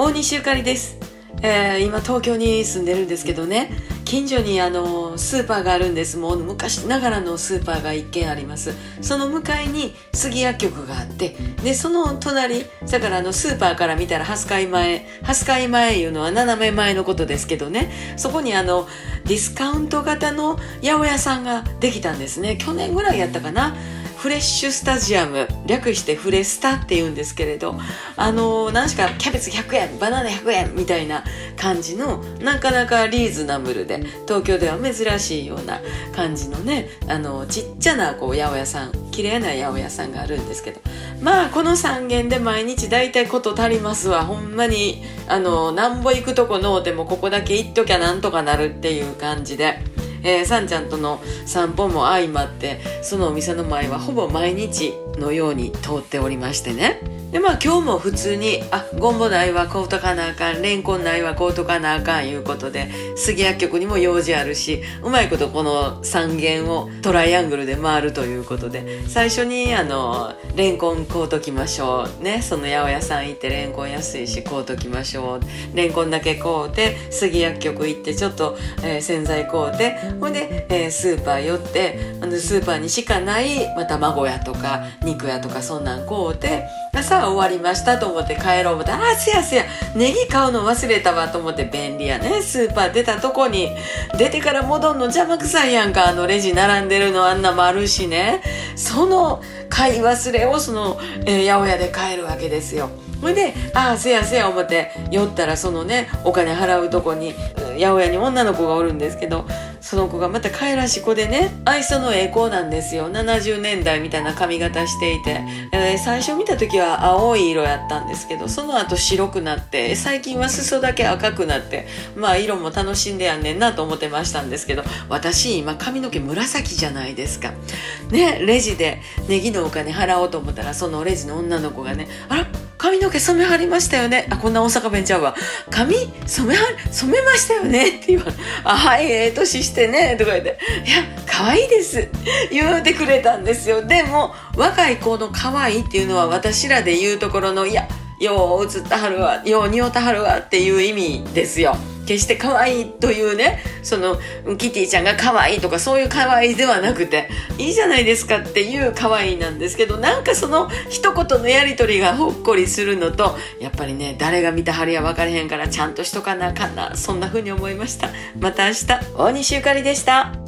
大西ゆかりです、えー今東京に住んでるんですけどね。近所にあのスーパーがあるんです。もう昔ながらのスーパーが一軒あります。その向かいに杉薬局があってでその隣だからあのスーパーから見たら蓮海前蓮海前いうのは斜め前のことですけどね。そこにあのディスカウント型の八百屋さんができたんですね。去年ぐらいやったかな。フレッシュスタジアム略してフレスタって言うんですけれどあの何しかキャベツ100円バナナ100円みたいな感じのなかなかリーズナブルで東京では珍しいような感じのねあのちっちゃなこう八百屋さん綺麗な八百屋さんがあるんですけどまあこの3軒で毎日大体こと足りますわ。ほんまにあのなんぼ行くとこのうてもここだけ行っときゃなんとかなるっていう感じで。えー、さんちゃんとの散歩も相まってそのお店の前はほぼ毎日のように通っておりましてね。でまあ今日も普通にあゴンボないわこうとかなあかんレンコンないわこうとかなあかんいうことで杉薬局にも用事あるしうまいことこの3軒をトライアングルで回るということで最初にあのレンコン買うときましょうね。その八百屋さん行ってレンコン安いし買うときましょう。レンコンだけ買うて杉薬局行ってちょっと、えー洗剤買うてほんで、えースーパー寄ってあのスーパーにしかない、まあ、卵屋とか肉屋とかそんなん買うて朝終わりましたと思って帰ろう思ってああすやすや。ネギ買うの忘れたわと思って便利やね。スーパー出たとこに。出てから戻んの邪魔くさいやんか。あのレジ並んでるの。あんなもあるしね。その買い忘れをその、えー八百屋で買えるわけですよ。ほいでああせやせや思って寄ったらそのねお金払うとこに八百屋に女の子がおるんですけどその子がまた可愛らしい子でね愛想のええ子なんですよ。70年代みたいな髪型していて、えー最初見た時は青い色やったんですけどその後白くなって最近は裾だけ赤くなってまあ色も楽しんでやんねんなと思ってましたんですけど私今髪の毛紫じゃないですか。ねレジでネギのお金払おうと思ったらそのレジの女の子がね「あら髪の毛染めはりましたよね。あ、こんな大阪弁ちゃうわ。髪染めは、染めましたよねって言われあ、はい、ええ年してね。とか言って。いや、可愛いです。言うてくれたんですよ。でも、若い子の可愛いっていうのは私らで言うところの、いや、よう映ったはるわ、よう匂ったはるわっていう意味ですよ。決して可愛いというね、その、キティちゃんが可愛いとかそういう可愛いではなくて、いいじゃないですかっていう可愛いなんですけど、なんかその一言のやり取りがほっこりするのと、やっぱりね、誰が見たはるや分かれへんからちゃんとしとかなあかんな、そんな風に思いました。また明日、大西ゆかりでした。